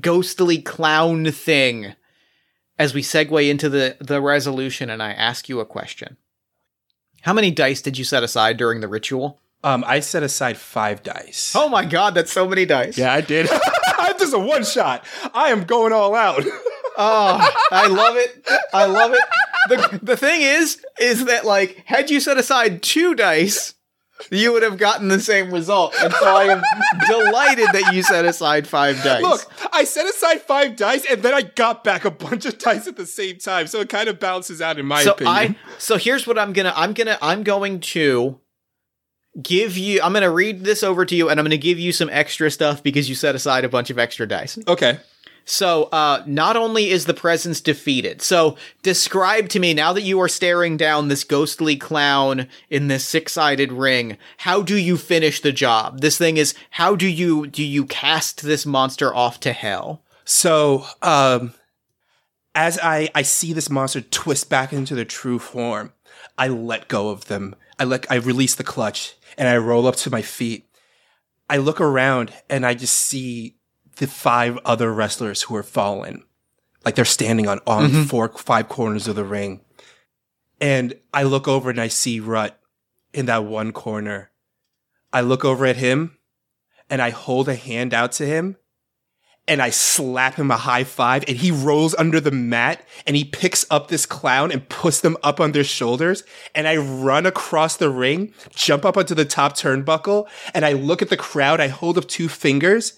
ghostly clown thing as we segue into the the resolution and I ask you a question how many dice did you set aside during the ritual Um, I set aside five dice. Oh my god, that's so many dice. Yeah, I did. this is a one shot. I am going all out. Oh, I love it. I love it. The the thing is, is that like had you set aside two dice, you would have gotten the same result. And so I am delighted that you set aside five dice. Look, I set aside five dice and then I got back a bunch of dice at the same time, so it kind of balances out in my so opinion. I so here's what I'm gonna I'm gonna I'm going to give you I'm gonna read this over to you and I'm gonna give you some extra stuff because you set aside a bunch of extra dice. okay. So, uh, not only is the presence defeated, so describe to me now that you are staring down this ghostly clown in this six-sided ring, how do you finish the job? This thing is, how do you, do you cast this monster off to hell? So, um, as I, I see this monster twist back into their true form, I let go of them. I let, I release the clutch and I roll up to my feet. I look around and I just see the five other wrestlers who are fallen. Like they're standing on, on mm-hmm. four, five corners of the ring. And I look over and I see Rut in that one corner. I look over at him and I hold a hand out to him and I slap him a high five and he rolls under the mat and he picks up this clown and puts them up on their shoulders and I run across the ring, jump up onto the top turnbuckle and I look at the crowd. I hold up two fingers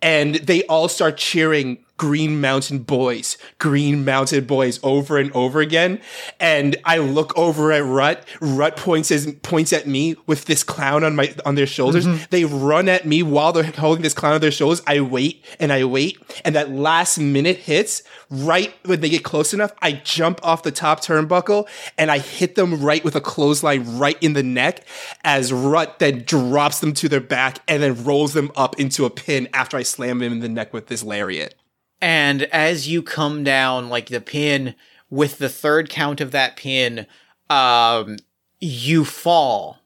and they all start cheering Green Mountain Boys, Green Mountain Boys over and over again. And I look over at Rut. Rut points his, points at me with this clown on my on their shoulders. Mm-hmm. They run at me while they're holding this clown on their shoulders. I wait and I wait, and that last minute hits right when they get close enough. I jump off the top turnbuckle and I hit them right with a clothesline right in the neck. As Rut then drops them to their back and then rolls them up into a pin after I slam them in the neck with this lariat. And as you come down, like the pin, with the third count of that pin, um, you fall.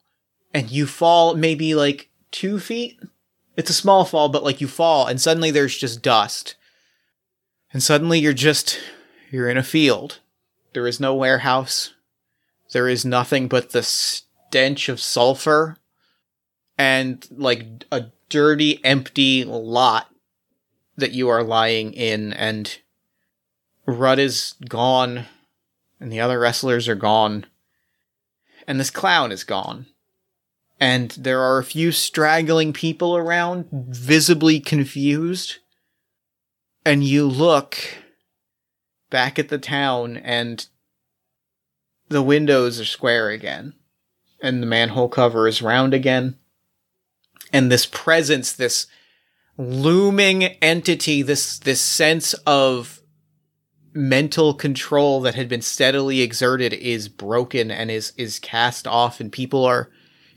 And you fall maybe like two feet? It's a small fall, but like you fall, and suddenly there's just dust. And suddenly you're just, you're in a field. There is no warehouse. There is nothing but the stench of sulfur and like a dirty, empty lot that you are lying in, and Rut is gone, and the other wrestlers are gone, and this clown is gone. And there are a few straggling people around, visibly confused. And you look back at the town, and the windows are square again, and the manhole cover is round again. And this presence, this looming entity, this this sense of mental control that had been steadily exerted is broken and is is cast off and people are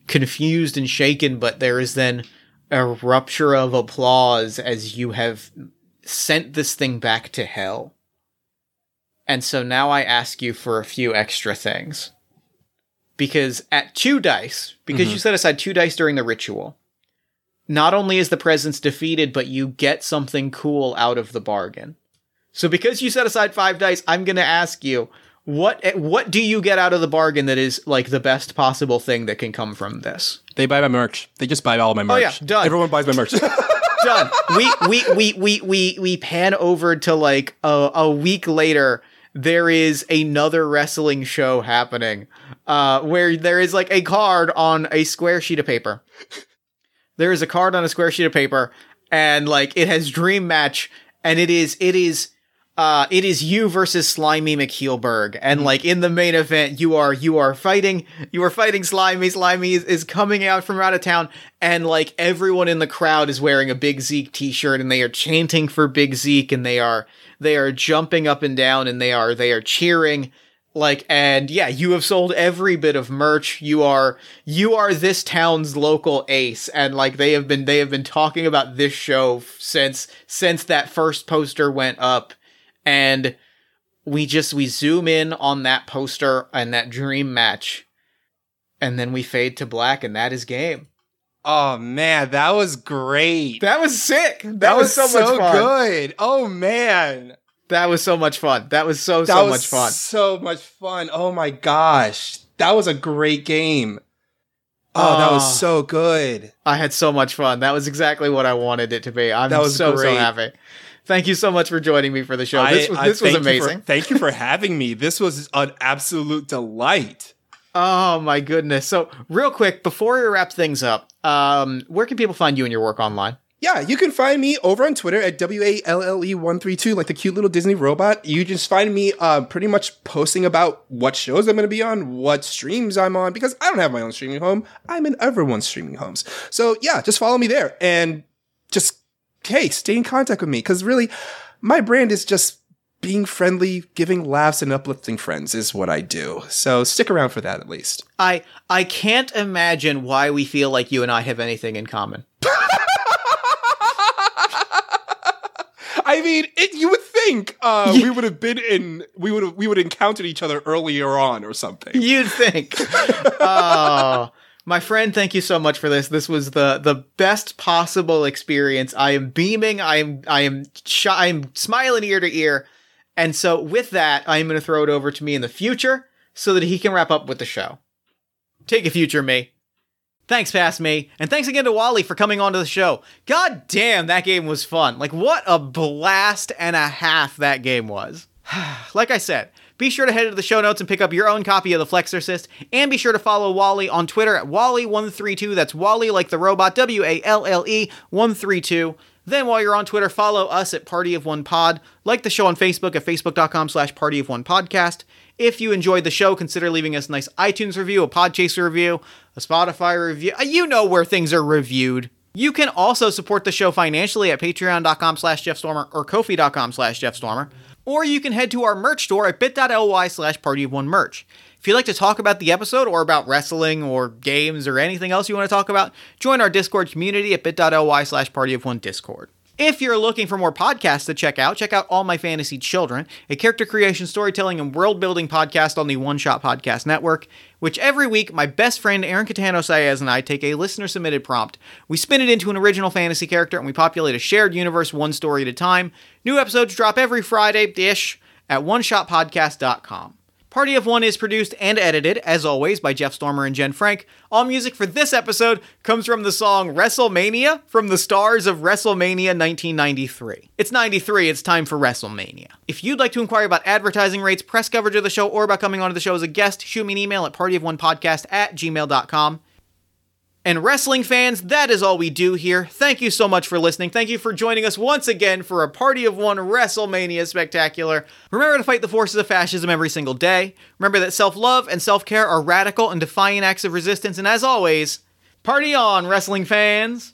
confused and shaken but there is then a rupture of applause as you have sent this thing back to hell. And so now i ask you for a few extra things. Because at two dice because mm-hmm. you set aside two dice during the ritual not only is the presence defeated, but you get something cool out of the bargain. So because you set aside five dice, I'm gonna ask you, what what do you get out of the bargain that is like the best possible thing that can come from this? They buy my merch. They just buy all my merch. Oh yeah, done. Everyone buys my merch. Done. we, we we we we we pan over to like a, a week later. There is another wrestling show happening, uh, where there is like a card on a square sheet of paper. There is a card on a square sheet of paper, and like it has dream match, and it is it is uh it is you versus Slimy McHeelberg, and like in the main event, you are you are fighting you are fighting Slimy. Slimy is, is coming out from out of town, and like everyone in the crowd is wearing a Big Zeke T-shirt, and they are chanting for Big Zeke, and they are they are jumping up and down, and they are they are cheering. Like and yeah you have sold every bit of merch. You are you are this town's local ace. And like they have been they have been talking about this show since since that first poster went up. And we just we zoom in on that poster and that dream match. And then we fade to black and that is game. Oh man, that was great. that was sick. That, That, was, so, much fun. good. Oh man. That was so much fun that was so That so was much fun So much fun. Oh my gosh. That was a great game. Oh, that Ah. was so good. I had so much fun. That was exactly what I wanted it to be. I'm That was so so happy. Thank you so much for joining me for the show. This, was I this was thank you for- amazing. thank you for having me. This was an absolute delight. Oh my goodness. So, real quick before we wrap things up, um, where can people find you and your work online? Yeah, you can find me over on Twitter at W A L L E one three two, like the cute little Disney robot. You just find me uh, pretty much posting about what shows I'm going to be on, what streams I'm on, because I don't have my own streaming home. I'm in everyone's streaming homes. So yeah, just follow me there and just hey, stay in contact with me because really, my brand is just being friendly, giving laughs, and uplifting friends is what I do. So stick around for that at least. I I can't imagine why we feel like you and I have anything in common. I mean, it, you would think uh, we would have been in, we would have, we would encountered each other earlier on or something. You'd think. oh, my friend, thank you so much for this. This was the the best possible experience. I am beaming. I am I am sh- I am smiling ear to ear. And so with that, I am going to throw it over to me in the future so that he can wrap up with the show. Take a future me. Thanks, past me. And thanks again to Wally for coming onto the show. God damn, that game was fun. Like, what a blast and a half that game was. like I said, be sure to head to the show notes and pick up your own copy of The Flexorcist, and be sure to follow Wally on Twitter at Wally132. That's Wally like the robot, W A L L E 132. Then while you're on Twitter, follow us at Party of One Pod. Like the show on Facebook at facebook.com slash Party of One Podcast. If you enjoyed the show, consider leaving us a nice iTunes review, a Podchaser review, a Spotify review. Uh, You know where things are reviewed. You can also support the show financially at patreon.com slash jeffstormer or kofi.com slash jeffstormer. Or you can head to our merch store at bit.ly slash party of one merch. If you'd like to talk about the episode or about wrestling or games or anything else you want to talk about, join our Discord community at bit.ly slash party of one discord. If you're looking for more podcasts to check out, check out All My Fantasy Children, a character creation, storytelling, and world building podcast on the One Shot Podcast Network, which every week my best friend Aaron Catano Saez and I take a listener submitted prompt. We spin it into an original fantasy character and we populate a shared universe one story at a time. New episodes drop every Friday ish at oneshotpodcast.com. Party of One is produced and edited, as always, by Jeff Stormer and Jen Frank. All music for this episode comes from the song WrestleMania from the stars of WrestleMania 1993. It's 93, it's time for WrestleMania. If you'd like to inquire about advertising rates, press coverage of the show, or about coming onto the show as a guest, shoot me an email at partyofonepodcast at gmail.com. And wrestling fans, that is all we do here. Thank you so much for listening. Thank you for joining us once again for a Party of One WrestleMania Spectacular. Remember to fight the forces of fascism every single day. Remember that self love and self care are radical and defiant acts of resistance. And as always, party on, wrestling fans!